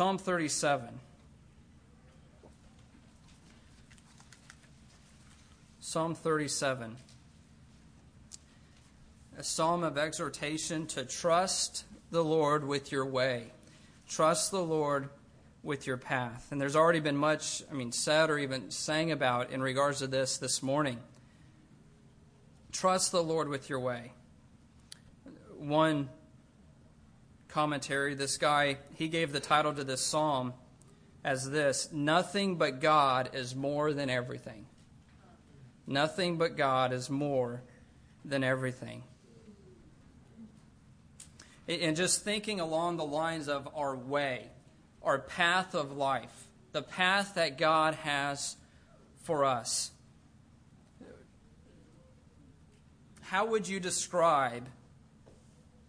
Psalm 37. Psalm 37. A psalm of exhortation to trust the Lord with your way. Trust the Lord with your path. And there's already been much, I mean, said or even sang about in regards to this this morning. Trust the Lord with your way. One commentary, this guy, he gave the title to this psalm as this Nothing but God is more than everything. Nothing but God is more than everything. And just thinking along the lines of our way, our path of life, the path that God has for us. How would you describe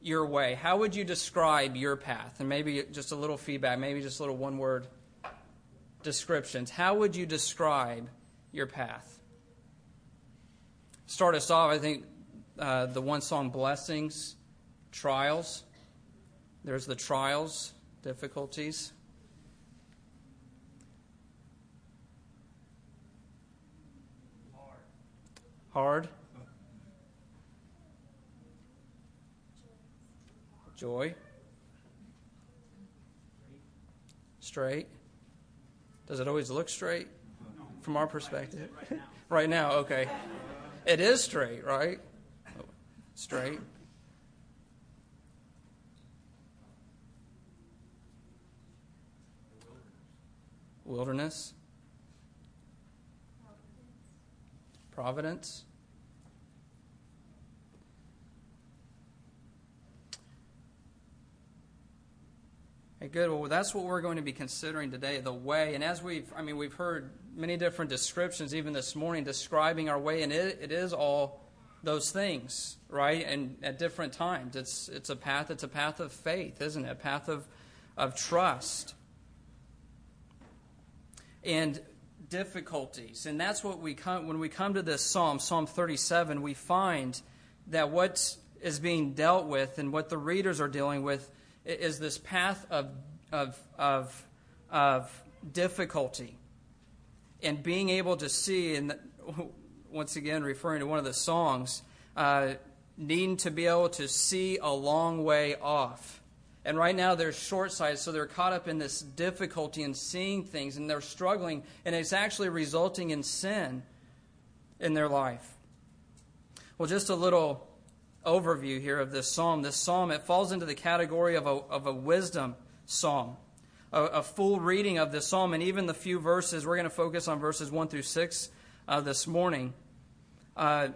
your way? How would you describe your path? And maybe just a little feedback, maybe just a little one word descriptions. How would you describe your path? Start us off, I think uh, the one song, Blessings, Trials. There's the trials, difficulties. Hard. Joy. Straight. Does it always look straight from our perspective? right now, okay. It is straight, right? Straight. Wilderness. Providence. Okay, good. Well, that's what we're going to be considering today, the way. And as we've, I mean, we've heard many different descriptions even this morning describing our way, and it, it is all those things, right? And at different times, it's it's a path. It's a path of faith, isn't it? A path of of trust and difficulties. And that's what we come when we come to this psalm, Psalm 37. We find that what is being dealt with and what the readers are dealing with is this path of, of, of, of difficulty and being able to see, and once again, referring to one of the songs, uh, needing to be able to see a long way off. And right now they're short sighted, so they're caught up in this difficulty in seeing things, and they're struggling, and it's actually resulting in sin in their life. Well, just a little overview here of this psalm. This psalm, it falls into the category of a, of a wisdom psalm. A, a full reading of this psalm, and even the few verses, we're going to focus on verses 1 through 6 uh, this morning. Uh,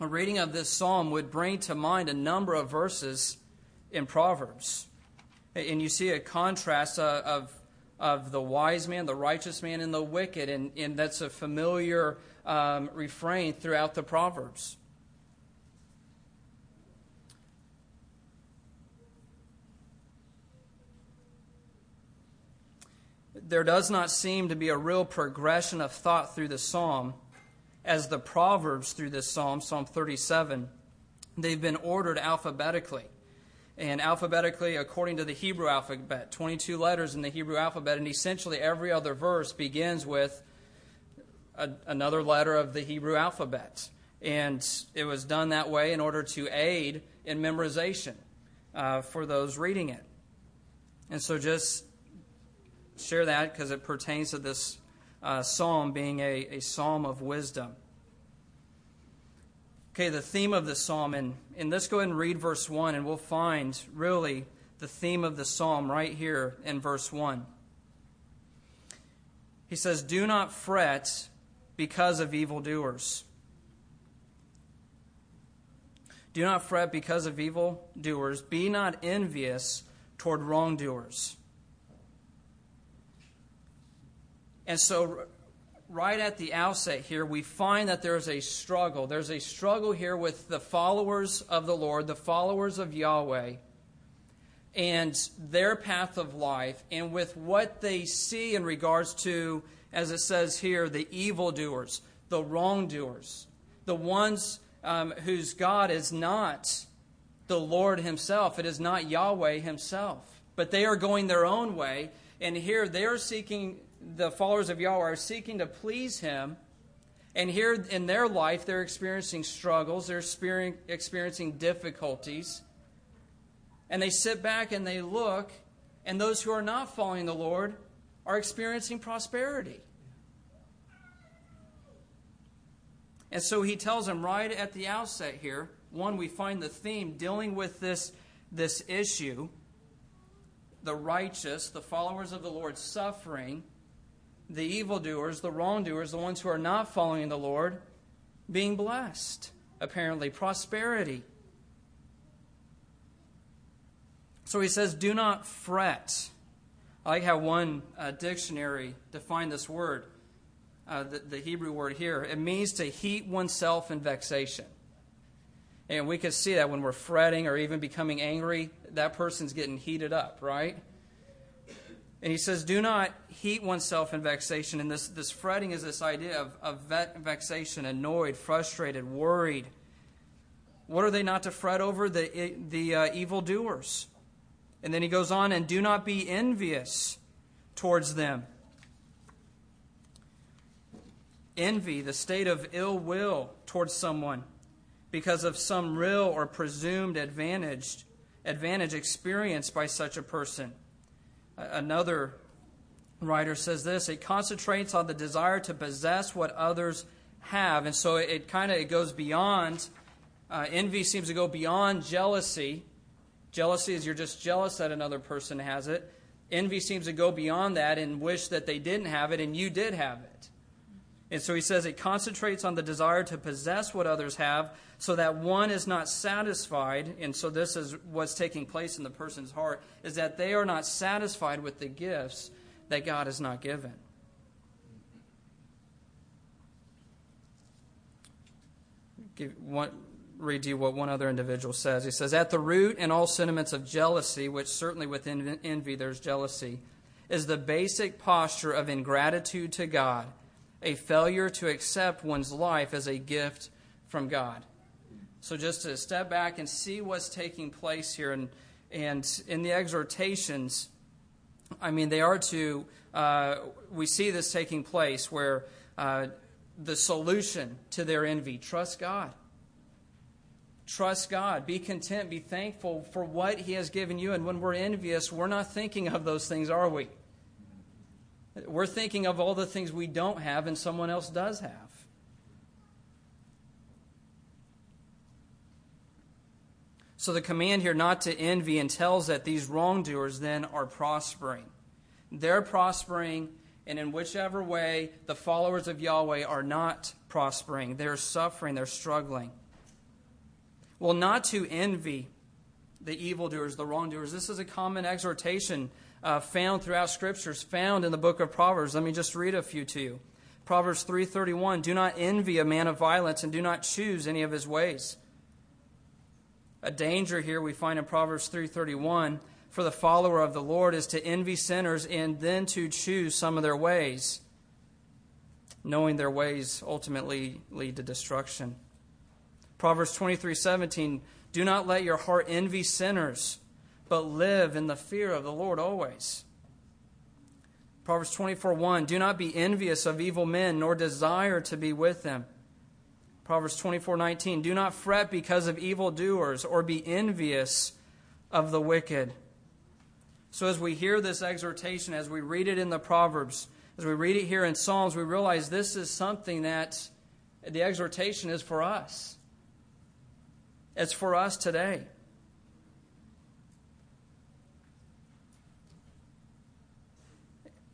a reading of this psalm would bring to mind a number of verses in Proverbs. And you see a contrast uh, of, of the wise man, the righteous man, and the wicked, and, and that's a familiar um, refrain throughout the Proverbs. There does not seem to be a real progression of thought through the psalm as the Proverbs through this psalm, Psalm 37. They've been ordered alphabetically. And alphabetically, according to the Hebrew alphabet, 22 letters in the Hebrew alphabet, and essentially every other verse begins with a, another letter of the Hebrew alphabet. And it was done that way in order to aid in memorization uh, for those reading it. And so just share that because it pertains to this uh, psalm being a, a psalm of wisdom. Okay, the theme of the psalm, and, and let's go ahead and read verse 1, and we'll find really the theme of the psalm right here in verse 1. He says, Do not fret because of evildoers. Do not fret because of evildoers. Be not envious toward wrongdoers. And so, right at the outset here, we find that there's a struggle. There's a struggle here with the followers of the Lord, the followers of Yahweh, and their path of life, and with what they see in regards to, as it says here, the evildoers, the wrongdoers, the ones um, whose God is not the Lord Himself, it is not Yahweh Himself, but they are going their own way And here they are seeking, the followers of Yahweh are seeking to please Him. And here in their life, they're experiencing struggles, they're experiencing difficulties. And they sit back and they look, and those who are not following the Lord are experiencing prosperity. And so he tells them right at the outset here one, we find the theme dealing with this, this issue the righteous, the followers of the Lord, suffering, the evildoers, the wrongdoers, the ones who are not following the Lord, being blessed, apparently, prosperity. So he says, Do not fret. I like how one uh, dictionary defined this word, uh, the, the Hebrew word here. It means to heat oneself in vexation. And we can see that when we're fretting or even becoming angry, that person's getting heated up, right? And he says, Do not heat oneself in vexation. And this, this fretting is this idea of, of vexation, annoyed, frustrated, worried. What are they not to fret over? The, the uh, evildoers. And then he goes on, and do not be envious towards them. Envy, the state of ill will towards someone because of some real or presumed advantage, advantage experienced by such a person. Another writer says this it concentrates on the desire to possess what others have. And so it, kind of it goes beyond, uh, envy seems to go beyond jealousy. Jealousy is you're just jealous that another person has it. Envy seems to go beyond that and wish that they didn't have it and you did have it. And so he says it concentrates on the desire to possess what others have so that one is not satisfied. And so this is what's taking place in the person's heart is that they are not satisfied with the gifts that God has not given. Give one, read you what one other individual says. He says, At the root in all sentiments of jealousy, which certainly within envy there's jealousy, is the basic posture of ingratitude to God a failure to accept one's life as a gift from God. So, just to step back and see what's taking place here, and, and in the exhortations, I mean, they are to, uh, we see this taking place where uh, the solution to their envy trust God. Trust God. Be content. Be thankful for what He has given you. And when we're envious, we're not thinking of those things, are we? We're thinking of all the things we don't have and someone else does have. So the command here not to envy entails that these wrongdoers then are prospering. They're prospering, and in whichever way the followers of Yahweh are not prospering, they're suffering, they're struggling. Well, not to envy the evildoers, the wrongdoers. This is a common exhortation uh, found throughout scriptures, found in the book of Proverbs. Let me just read a few to you. Proverbs 3:31 Do not envy a man of violence and do not choose any of his ways. A danger here we find in Proverbs 3:31 for the follower of the Lord is to envy sinners and then to choose some of their ways, knowing their ways ultimately lead to destruction. Proverbs 23:17 Do not let your heart envy sinners but live in the fear of the Lord always. Proverbs 24 1 Do not be envious of evil men, nor desire to be with them. Proverbs 24 19 Do not fret because of evildoers, or be envious of the wicked. So, as we hear this exhortation, as we read it in the Proverbs, as we read it here in Psalms, we realize this is something that the exhortation is for us. It's for us today.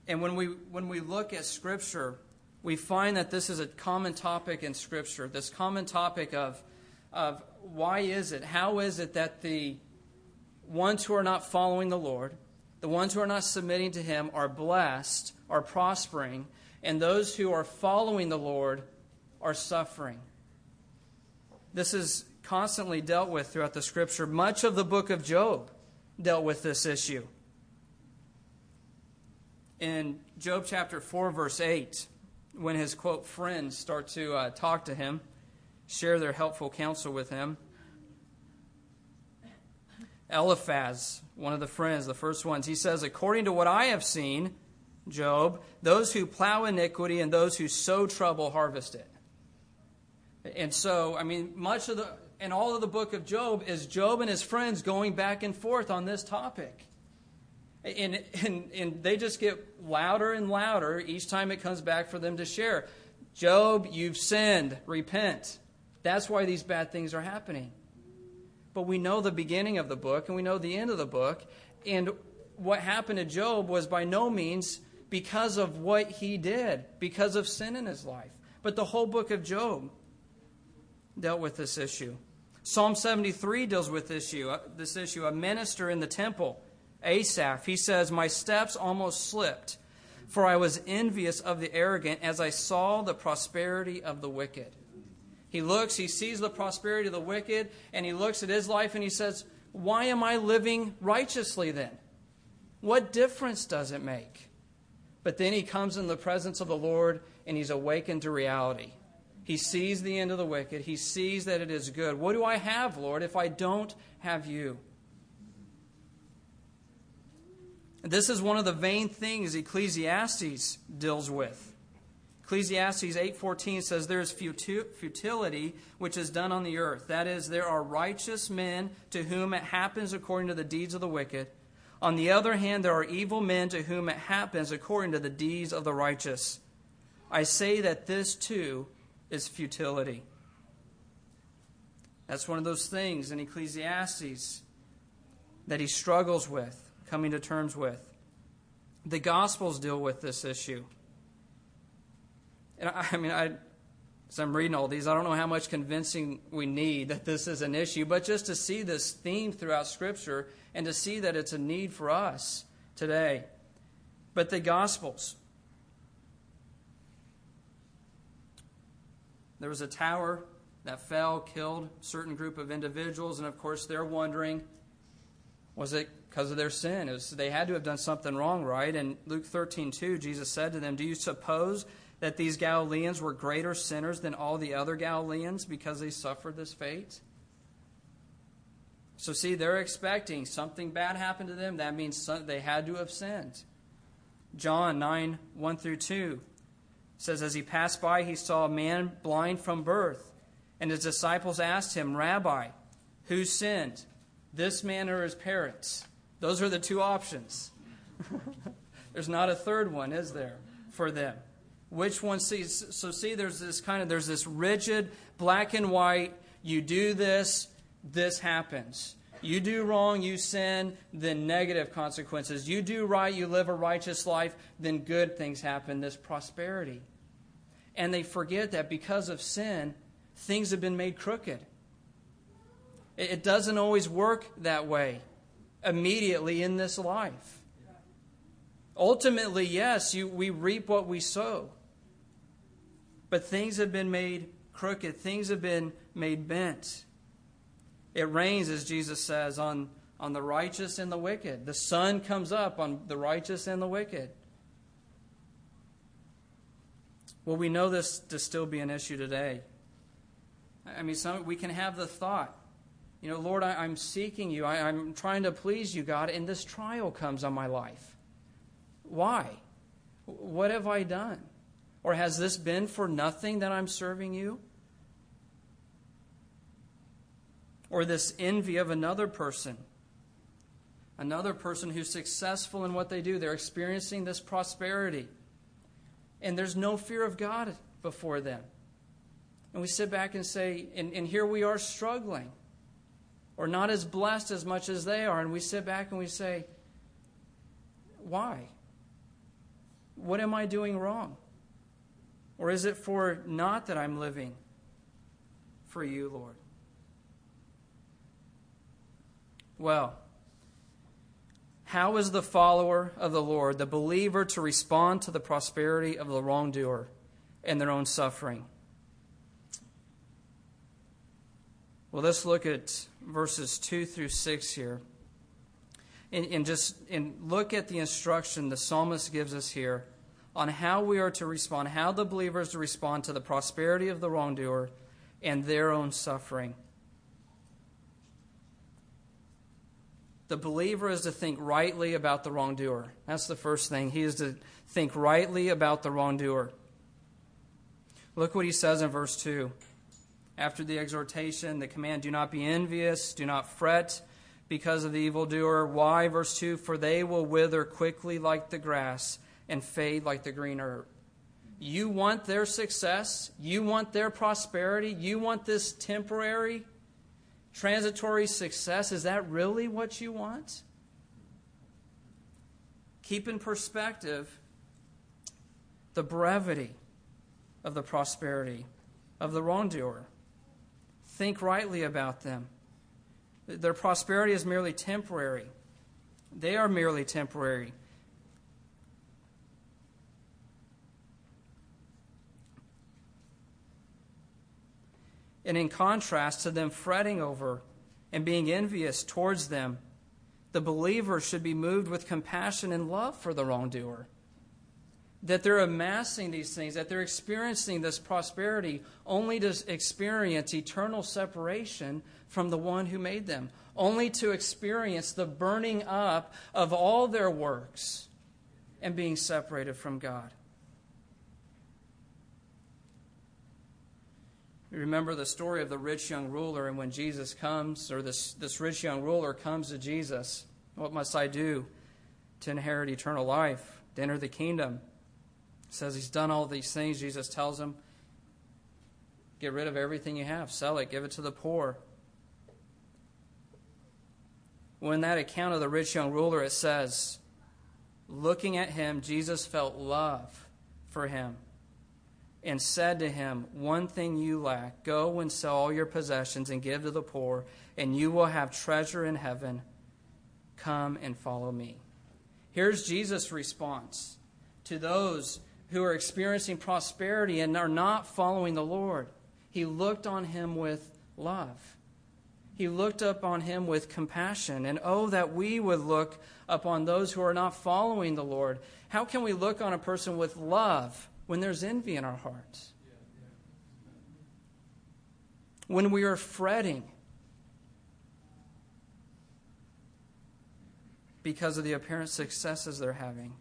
And when we, when we look at Scripture, we find that this is a common topic in Scripture. This common topic of, of why is it, how is it that the ones who are not following the Lord, the ones who are not submitting to Him, are blessed, are prospering, and those who are following the Lord are suffering. This is constantly dealt with throughout the Scripture. Much of the book of Job dealt with this issue in Job chapter 4, verse 8, when his quote friends start to uh, talk to him, share their helpful counsel with him. Eliphaz, one of the friends, the first ones, he says, According to what I have seen, Job, those who plow iniquity and those who sow trouble harvest it. And so, I mean, much of the, and all of the book of Job is Job and his friends going back and forth on this topic. And, they just get louder and louder each time it comes back for them to share. Job, you've sinned. Repent. That's why these bad things are happening. But we know the beginning of the book and we know the end of the book. And what happened to Job was by no means because of what he did, because of sin in his life. But the whole book of Job dealt with this issue. Psalm 73 deals with this issue, uh, this issue. A minister in the temple, Asaph, he says, My steps almost slipped, for I was envious of the arrogant as I saw the prosperity of the wicked. He looks, he sees the prosperity of the wicked, and he looks at his life and he says, Why am I living righteously then? What difference does it make? But then he comes in the presence of the Lord and he's awakened to reality. He sees the end of the wicked. He sees that it is good. What do I have, Lord, if I don't have you? This is one of the vain things Ecclesiastes deals with. Ecclesiastes 8:14 says there is futility which is done on the earth. That is there are righteous men to whom it happens according to the deeds of the wicked. On the other hand there are evil men to whom it happens according to the deeds of the righteous. I say that this too is futility. That's one of those things in Ecclesiastes that he struggles with, coming to terms with. The Gospels deal with this issue. And I, I mean, I, as I'm reading all these, I don't know how much convincing we need that this is an issue, but just to see this theme throughout Scripture and to see that it's a need for us today. But the Gospels, there was a tower that fell, killed a certain group of individuals, and of course they're wondering, was it because of their sin? Was, they had to have done something wrong, right? And Luke 13, 2, Jesus said to them, Do you suppose that these Galileans were greater sinners than all the other Galileans because they suffered this fate? So, see, they're expecting something bad happened to them. That means they had to have sinned. John 9 1 through 2 says, As he passed by, he saw a man blind from birth. And his disciples asked him, Rabbi, who sinned, this man or his parents? Those are the two options. There's not a third one, is there, for them? Which one sees? So see, there's this kind of there's this rigid black and white. You do this, this happens. You do wrong, you sin, then negative consequences. You do right, you live a righteous life, then good things happen, this prosperity. And they forget that because of sin, things have been made crooked. It doesn't always work that way immediately in this life. Ultimately, yes, you, we reap what we sow. But things have been made crooked, things have been made bent. It rains, as Jesus says, on, on the righteous and the wicked. The sun comes up on the righteous and the wicked. Well, we know this to still be an issue today. I mean, some, we can have the thought, you know, Lord, I, am seeking you. I, I'm trying to please you, God, and this trial comes on my life. Why? What have I done? Or has this been for nothing that I'm serving you? Or this envy of another person. Another person who's successful in what they do. They're experiencing this prosperity. And there's no fear of God before them. And we sit back and say, and, and here we are struggling, or not as blessed as much as they are. And we sit back and we say, why? What am I doing wrong? Or is it for not that I'm living for you, Lord? Well, how is the follower of the Lord, the believer, to respond to the prosperity of the wrongdoer and their own suffering? Well, let's look at verses 2 through 6 here. And, and just and look at the instruction the psalmist gives us here on how we are to respond, how the believers to respond to the prosperity of the wrongdoer and their own suffering. The believer is to think rightly about the wrongdoer. That's the first thing. He is to think rightly about the wrongdoer. Look what he says in verse 2. After the exhortation, the command, do not be envious, do not fret because of the evildoer. Why? Verse 2 For they will wither quickly like the grass and fade like the green herb. You want their success, you want their prosperity, you want this temporary, transitory success. Is that really what you want? Keep in perspective the brevity of the prosperity of the wrongdoer. Think rightly about them. Their prosperity is merely temporary. They are merely temporary. And in contrast to them fretting over and being envious towards them, the believer should be moved with compassion and love for the wrongdoer. That they're amassing these things, that they're experiencing this prosperity only to experience eternal separation from the one who made them, only to experience the burning up of all their works and being separated from God. remember the story of the rich young ruler, and when Jesus comes, or this, this rich young ruler comes to Jesus, what must I do to inherit eternal life, to enter the kingdom? Says he's done all these things. Jesus tells him, Get rid of everything you have, sell it, give it to the poor. When that account of the rich young ruler, it says, looking at him, Jesus felt love for him and said to him, One thing you lack go and sell all your possessions and give to the poor, and you will have treasure in heaven. Come and follow me. Here's Jesus' response to those who are experiencing prosperity and are not following the Lord. He looked on him with love. He looked up on him with compassion. And oh, that we would look upon those who are not following the Lord. How can we look on a person with love? when there's envy in our hearts, when we are fretting because of the apparent successes they're having.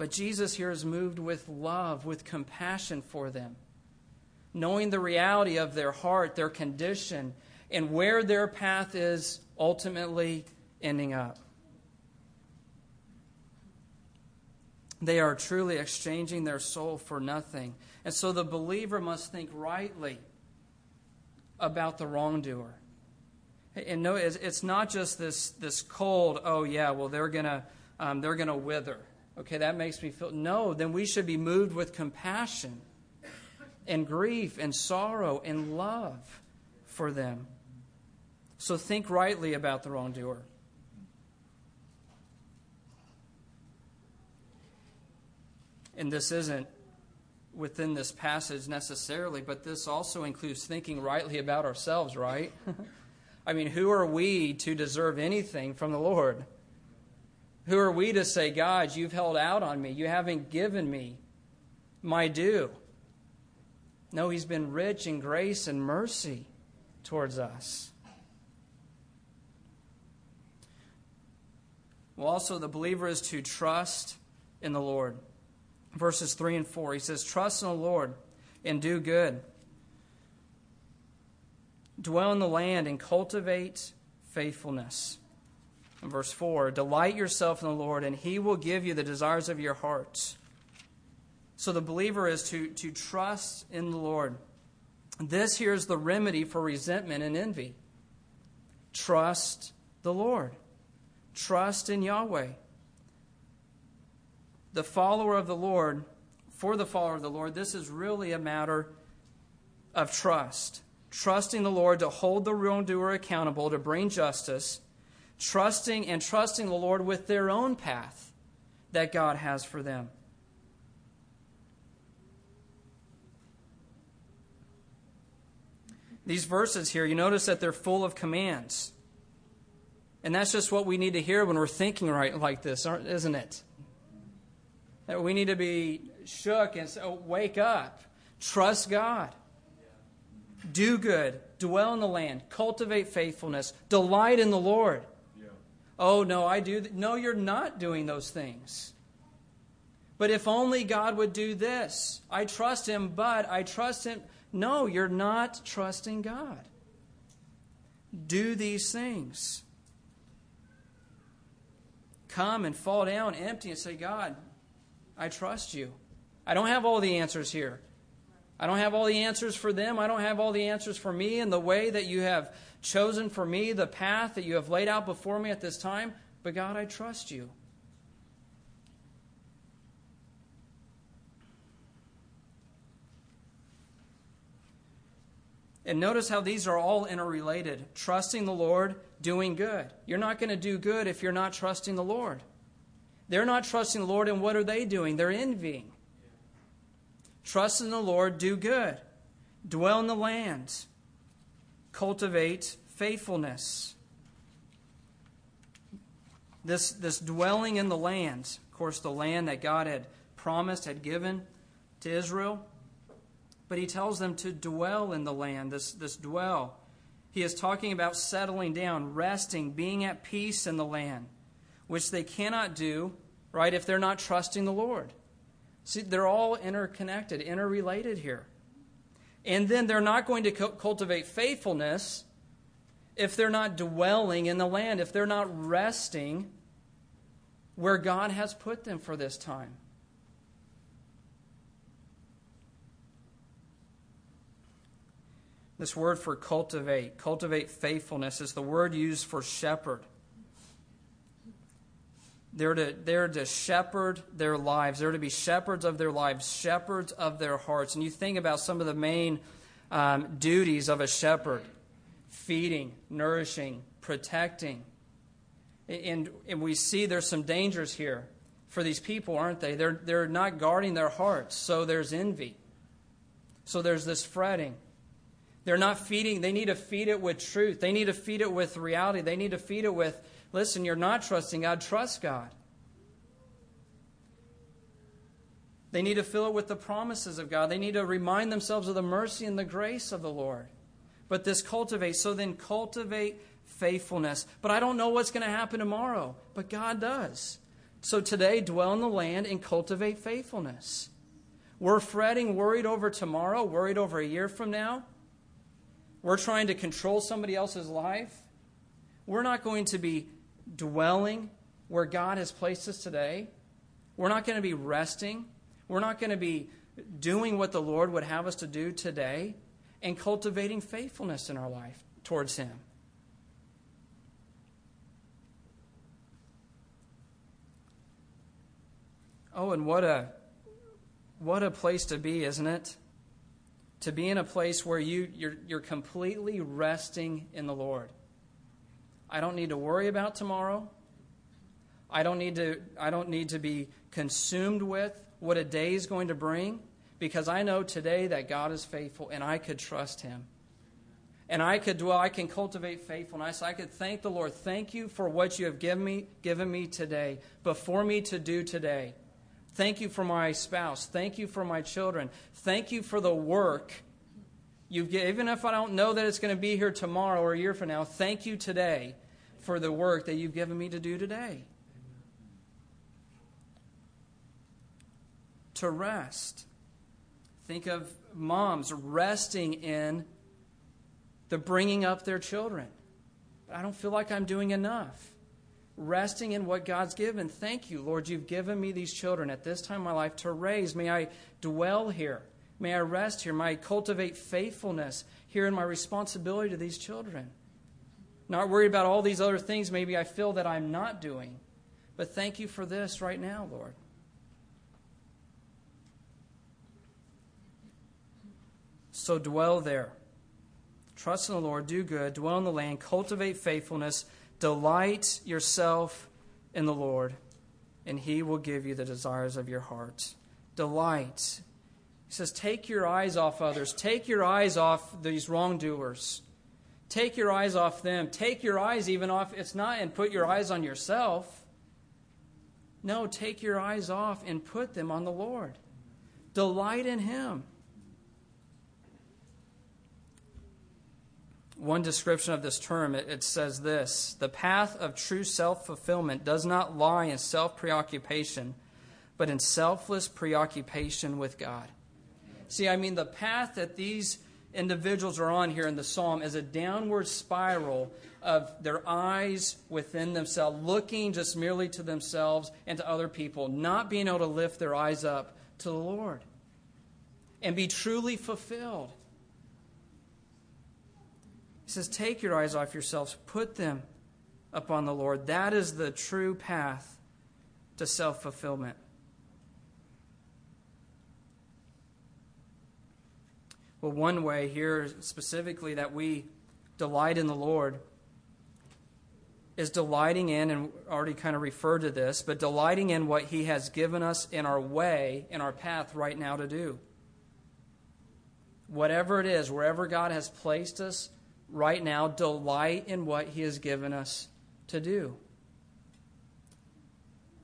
But Jesus here is moved with love, with compassion for them, knowing the reality of their heart, their condition, and where their path is ultimately ending up. They are truly exchanging their soul for nothing. And so the believer must think rightly about the wrongdoer. And no, it's not just this, this cold, oh, yeah, well, they're going to um, they're going to wither. Okay, that makes me feel. No, then we should be moved with compassion and grief and sorrow and love for them. So think rightly about the wrongdoer. and this isn't within this passage necessarily, but this also includes thinking rightly about ourselves, right? I mean, who are we to deserve anything from the Lord? Who are we to say, God, you've held out on me? You haven't given me my due. No, He's been rich in grace and mercy towards us. Well, also, the believer is to trust in the Lord verses 3 and 4. He says, Trust in the Lord and do good. Dwell in the land and cultivate faithfulness. Verse 4, Delight yourself in the Lord, and he will give you the desires of your heart. So the believer is to, to trust in the Lord. This here is the remedy for resentment and envy. Trust the Lord. Trust in Yahweh the follower of the Lord, for the follower of the Lord, this is really a matter of trust. Trusting the Lord to hold the wrongdoer accountable, to bring justice, trusting and trusting the Lord with their own path that God has for them. These verses here, you notice that they're full of commands. And that's just what we need to hear when we're thinking right like this, isn't it? that we need to be shook and say, oh, wake up. Trust God. Do good. Dwell in the land. Cultivate faithfulness. Delight in the Lord. Oh, no, I do. Th-. No, you're not doing those things. But if only God would do this. I trust Him, but I trust Him. No, you're not trusting God. Do these things. Come and fall down empty and say, God, I trust you. I don't have all the answers here. I don't have all the answers for them. I don't have all the answers for me and the way that you have chosen for me, the path that you have laid out before me at this time. But God, I trust you. And notice how these are all interrelated trusting the Lord, doing good. You're not going to do good if you're not trusting the Lord. They're not trusting the Lord, and what are they doing? They're envying. Trust in the Lord, do good. Dwell in the land. Cultivate faithfulness. This, this dwelling in the land, of course, the land that God had promised, had given to Israel, but he tells them to dwell in the land, this, this dwell. He is talking about settling down, resting, being at peace in the land, which they cannot do, right, if they're not trusting the Lord. See, they're all interconnected, interrelated here. And then they're not going to cultivate faithfulness if they're not dwelling in the land, if they're not resting where God has put them for this time. This word for cultivate, cultivate faithfulness, is the word used for shepherd. They're to, they're to shepherd their lives. They're to be shepherds of their lives, shepherds of their hearts. And you think about some of the main um, duties of a shepherd feeding, nourishing, protecting. And, and we see there's some dangers here for these people, aren't they? They're, they're not guarding their hearts, so there's envy. So there's this fretting. They're not feeding, they need to feed it with truth. They need to feed it with reality. They need to feed it with, listen, you're not trusting God, trust God. They need to fill it with the promises of God. They need to remind themselves of the mercy and the grace of the Lord. But this cultivate, so then cultivate faithfulness. But I don't know what's going to happen tomorrow, but God does. So today, dwell in the land and cultivate faithfulness. We're fretting, worried over tomorrow, worried over a year from now. We're trying to control somebody else's life. We're not going to be dwelling where God has placed us today. We're not going to be resting. We're not going to be doing what the Lord would have us to do today and cultivating faithfulness in our life towards Him. Oh, and what a what a place to be, isn't it? to be in a place where you, you're, you're completely resting in the Lord. I don't need to worry about tomorrow. I don't need to, I don't need to be consumed with what a day is going to bring because I know today that God is faithful and I could trust Him. And I could dwell, I can cultivate faithfulness. I could thank the Lord. Thank you for what you have given me, given me today, before me to do today. Thank you for my spouse. Thank you for my children. Thank you for the work you've given. even if I don't know that it's going to be here tomorrow or a year from now, thank you today for the work that you've given me to do today. To rest. Think of moms resting in the bringing up their children. I don't feel like I'm doing enough resting in what God's given. Thank you, Lord, you've given me these children at this time in my life to raise. May I dwell here. May I rest here. May I cultivate faithfulness here in my responsibility to these children. Not worried about all these other things maybe I feel that I'm not doing. But thank you for this right now, Lord. So dwell there. Trust in the Lord, do good, dwell in the land, cultivate faithfulness Delight yourself in the Lord, and he will give you the desires of your heart. Delight. He says, Take your eyes off others. Take your eyes off these wrongdoers. Take your eyes off them. Take your eyes even off, it's not, and put your eyes on yourself. No, take your eyes off and put them on the Lord. Delight in Him. one description of this term, it, it says this The path of true self fulfillment does not lie in self preoccupation, but in selfless preoccupation with God. See, I mean, the path that these individuals are on here in the psalm is a downward spiral of their eyes within themselves, looking just merely to themselves and to other people, not being able to lift their eyes up to the Lord and be truly fulfilled. He says, Take your eyes off yourselves, put them upon the Lord. That is the true path to self fulfillment. Well, one way here specifically that we delight in the Lord is delighting in, and already kind of referred to this, but delighting in what He has given us in our way, in our path right now to do. Whatever it is, wherever God has placed us right now, delight in what He has given us to do.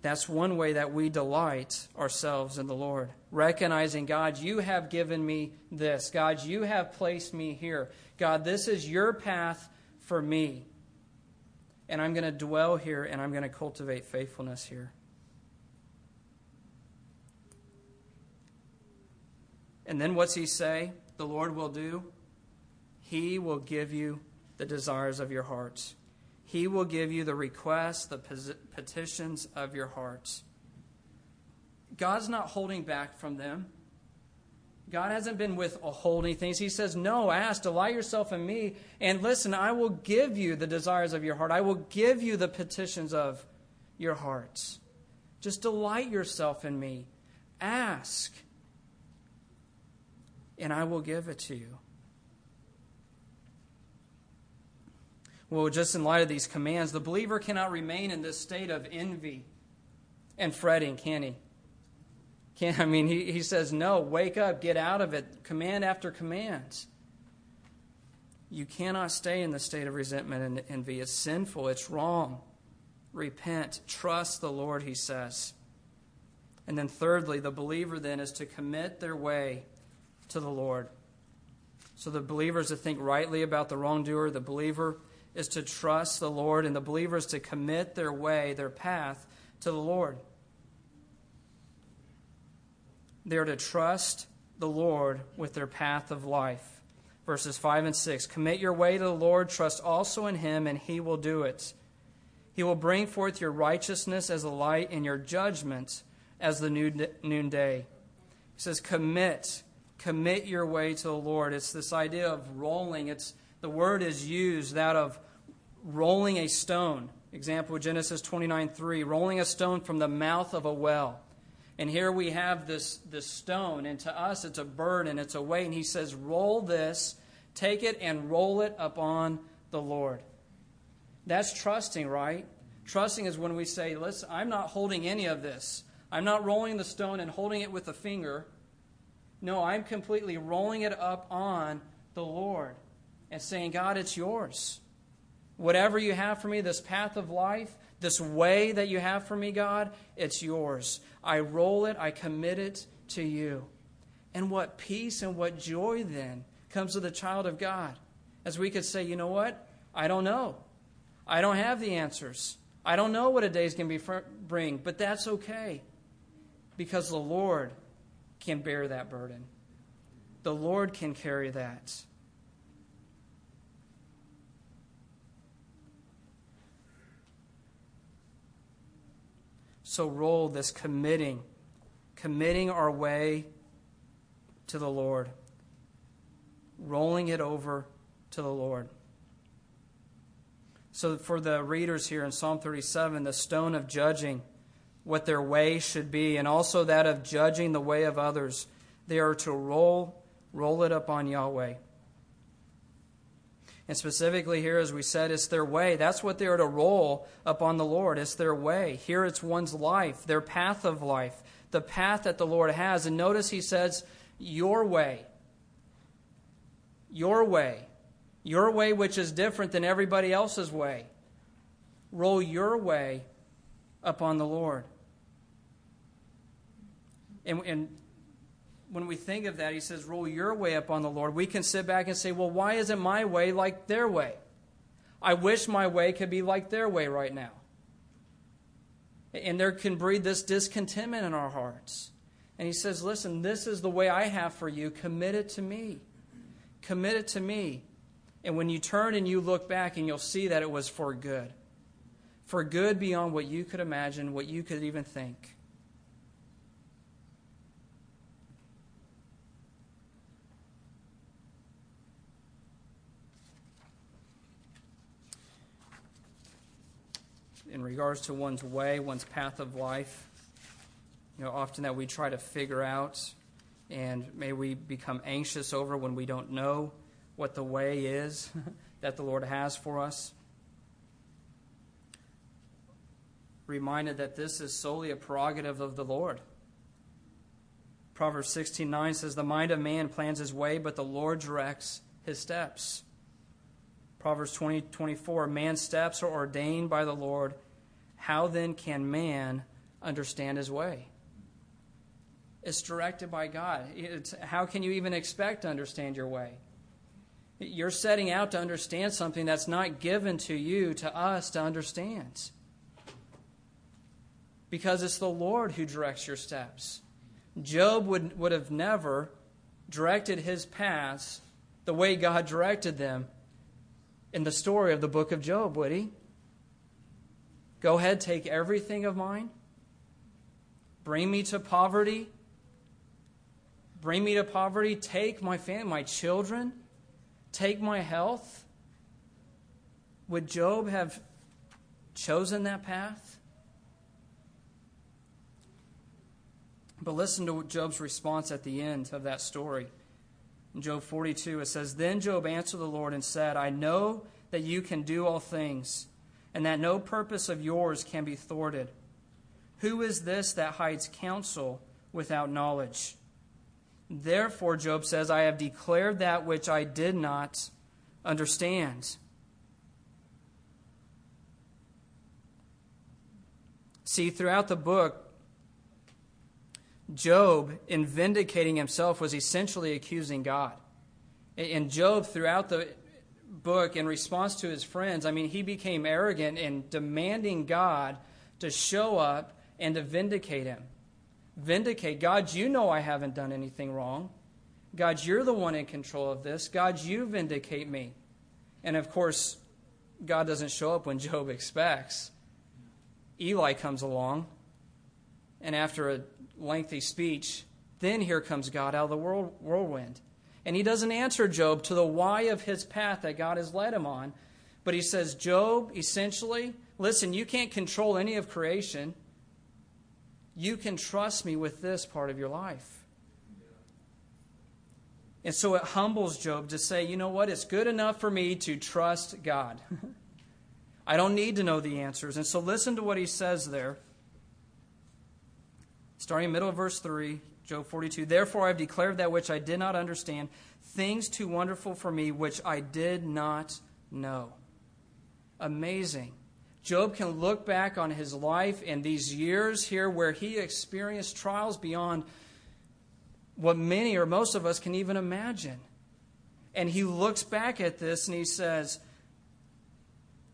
That's one way that we delight ourselves in the Lord. Recognizing, God, you have given me this. God, you have placed me here. God, this is your path for me. And I'm going to dwell here and I'm going to cultivate faithfulness here. And then what's he say the Lord will do? He will give you the desires of your hearts. He will give you the requests, the petitions of your hearts. God's not holding back from them. God hasn't been withholding things. He says, No, ask, delight yourself in me, and listen, I will give you the desires of your heart. I will give you the petitions of your hearts. Just delight yourself in me. Ask, and I will give it to you. Well, just in light of these commands, the believer cannot remain in this state of envy and fretting, can he? Can, I mean, he, he says, no, wake up, get out of it, command after command. You cannot stay in the state of resentment and envy. It's sinful, it's wrong. Repent, trust the Lord, he says. And then, thirdly, the believer then is to commit their way to the Lord. So the believer is to think rightly about the wrongdoer. The believer is to trust the Lord, and the believers to commit their way, their path to the Lord. They are to trust the Lord with their path of life. Verses 5 and 6 Commit your way to the Lord, trust also in him, and he will do it. He will bring forth your righteousness as a light and your judgment as the noonday. He says, Commit. Commit your way to the Lord. It's this idea of rolling. It's the word is used, that of rolling a stone. Example Genesis 29 3, rolling a stone from the mouth of a well. And here we have this, this stone, and to us it's a bird and it's a weight. And he says, Roll this, take it, and roll it upon the Lord. That's trusting, right? Trusting is when we say, Listen, I'm not holding any of this. I'm not rolling the stone and holding it with a finger. No, I'm completely rolling it up on the Lord and saying, God, it's yours. Whatever you have for me, this path of life, this way that you have for me, God, it's yours. I roll it, I commit it to you. And what peace and what joy then comes to the child of God as we could say, you know what? I don't know. I don't have the answers. I don't know what a day is going to bring, but that's okay because the Lord can bear that burden. The Lord can carry that. So roll this committing, committing our way to the Lord, rolling it over to the Lord. So, for the readers here in Psalm 37, the stone of judging what their way should be, and also that of judging the way of others, they are to roll, roll it up on Yahweh. And specifically here, as we said, it's their way. That's what they are to roll upon the Lord. It's their way. Here it's one's life, their path of life, the path that the Lord has. And notice he says, Your way. Your way. Your way, which is different than everybody else's way. Roll your way upon the Lord. And, and when we think of that, he says, roll your way up on the Lord. We can sit back and say, well, why isn't my way like their way? I wish my way could be like their way right now. And there can breed this discontentment in our hearts. And he says, listen, this is the way I have for you. Commit it to me. Commit it to me. And when you turn and you look back, and you'll see that it was for good. For good beyond what you could imagine, what you could even think. In regards to one's way, one's path of life. You know, often that we try to figure out, and may we become anxious over when we don't know what the way is that the Lord has for us. Reminded that this is solely a prerogative of the Lord. Proverbs 16:9 says, "The mind of man plans his way, but the Lord directs his steps." Proverbs 20, 24, man's steps are ordained by the Lord, how then can man understand his way? It's directed by God. It's, how can you even expect to understand your way? You're setting out to understand something that's not given to you, to us, to understand. Because it's the Lord who directs your steps. Job would, would have never directed his paths the way God directed them in the story of the book of Job, would he? Go ahead, take everything of mine. Bring me to poverty. Bring me to poverty. Take my family, my children. Take my health. Would Job have chosen that path? But listen to Job's response at the end of that story. Job 42, it says, Then Job answered the Lord and said, I know that you can do all things and that no purpose of yours can be thwarted. Who is this that hides counsel without knowledge? Therefore, Job says, I have declared that which I did not understand. See, throughout the book, Job, in vindicating himself, was essentially accusing God. And Job, throughout the book in response to his friends, I mean, he became arrogant in demanding God to show up and to vindicate him. Vindicate. God, you know I haven't done anything wrong. God, you're the one in control of this. God, you vindicate me. And of course, God doesn't show up when Job expects. Elihu comes along, and after a lengthy speech, then here comes God out of the whirlwind. And he doesn't answer Job to the why of his path that God has led him on. But he says, Job, essentially, listen, you can't control any of creation. You can trust me with this part of your life. And so it humbles Job to say, you know what? It's good enough for me to trust God. I don't need to know the answers. And so listen to what he says there. Starting middle of verse 3. Job 42. Therefore I have declared that which I did not understand, things too wonderful for me which I did not know. Amazing. Job can look back on his life and these years here where he experienced trials beyond what many or most of us can even imagine. And he looks back at this and he says,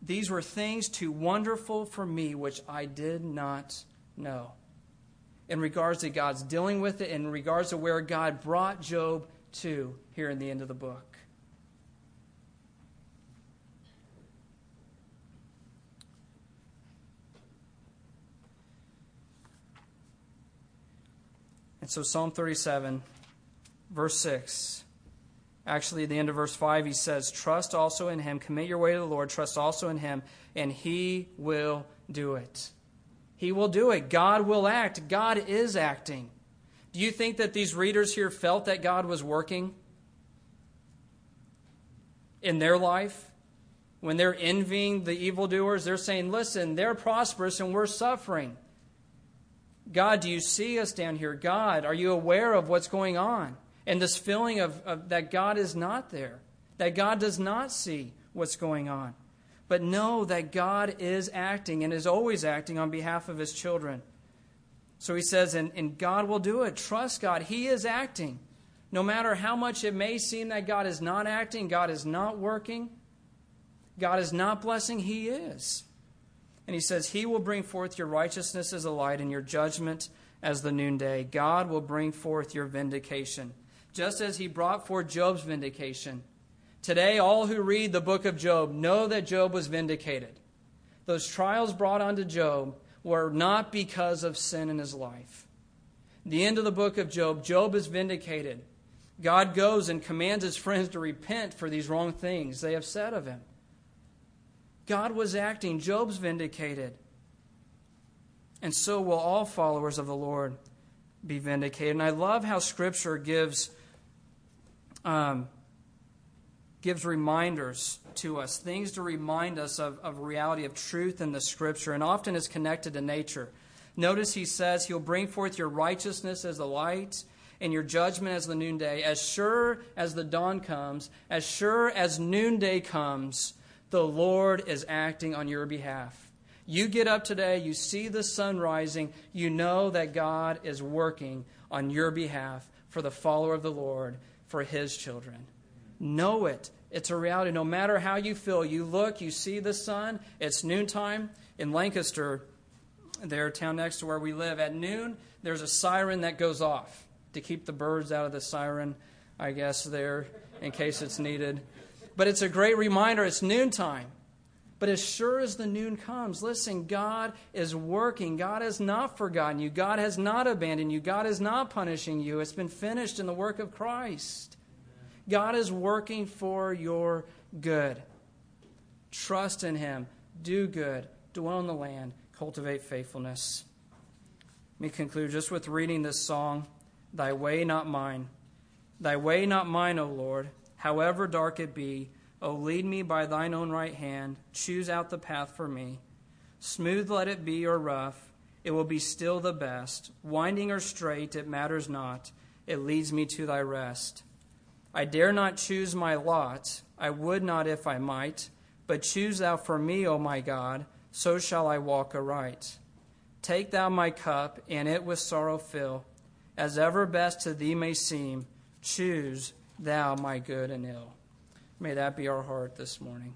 These were things too wonderful for me which I did not know in regards to God's dealing with it, in regards to where God brought Job to here in the end of the book. And so, Psalm 37, verse 6. Actually, at the end of verse 5, he says, Trust also in him, commit your way to the Lord, trust also in him, and he will do it. He will do it. God will act. God is acting. Do you think that these readers here felt that God was working in their life? When they're envying the evildoers, they're saying, Listen, they're prosperous and we're suffering. God, do you see us down here? God, are you aware of what's going on? And this feeling of, of that God is not there, that God does not see what's going on but know that God is acting and is always acting on behalf of his children. So he says, and, and God will do it. Trust God. He is acting. No matter how much it may seem that God is not acting, God is not working, God is not blessing, He is. And he says, He will bring forth your righteousness as a light and your judgment as the noonday. God will bring forth your vindication, just as He brought forth Job's vindication. Today, all who read the book of Job know that Job was vindicated. Those trials brought onto Job were not because of sin in his life. The end of the book of Job, Job is vindicated. God goes and commands his friends to repent for these wrong things they have said of him. God was acting, Job's vindicated. And so will all followers of the Lord be vindicated. And I love how Scripture gives, um, gives reminders to us, things to remind us of, of reality, of truth in the Scripture, and often is connected to nature. Notice he says, He'll bring forth your righteousness as the light and your judgment as the noonday. As sure as the dawn comes, as sure as noonday comes, the Lord is acting on your behalf. You get up today, you see the sun rising, you know that God is working on your behalf for the follower of the Lord, for his children. Know it it's a reality. No matter how you feel, you look, you see the sun. It's noontime in Lancaster, their town next to where we live. At noon, there's a siren that goes off to keep the birds out of the siren, I guess, there in case it's needed. But it's a great reminder. It's noontime. But as sure as the noon comes, listen, God is working. God has not forgotten you. God has not abandoned you. God is not punishing you. It's been finished in the work of Christ. God is working for your good. Trust in Him. Do good. Dwell in the land. Cultivate faithfulness. Let me conclude just with reading this song Thy way, not mine. Thy way, not mine, O Lord, however dark it be. O lead me by thine own right hand. Choose out the path for me. Smooth let it be or rough, it will be still the best. Winding or straight, it matters not. It leads me to thy rest. I dare not choose my lot, I would not if I might, but choose thou for me, O my God, so shall I walk aright. Take thou my cup, and it with sorrow fill, as ever best to thee may seem, choose thou my good and ill. May that be our heart this morning.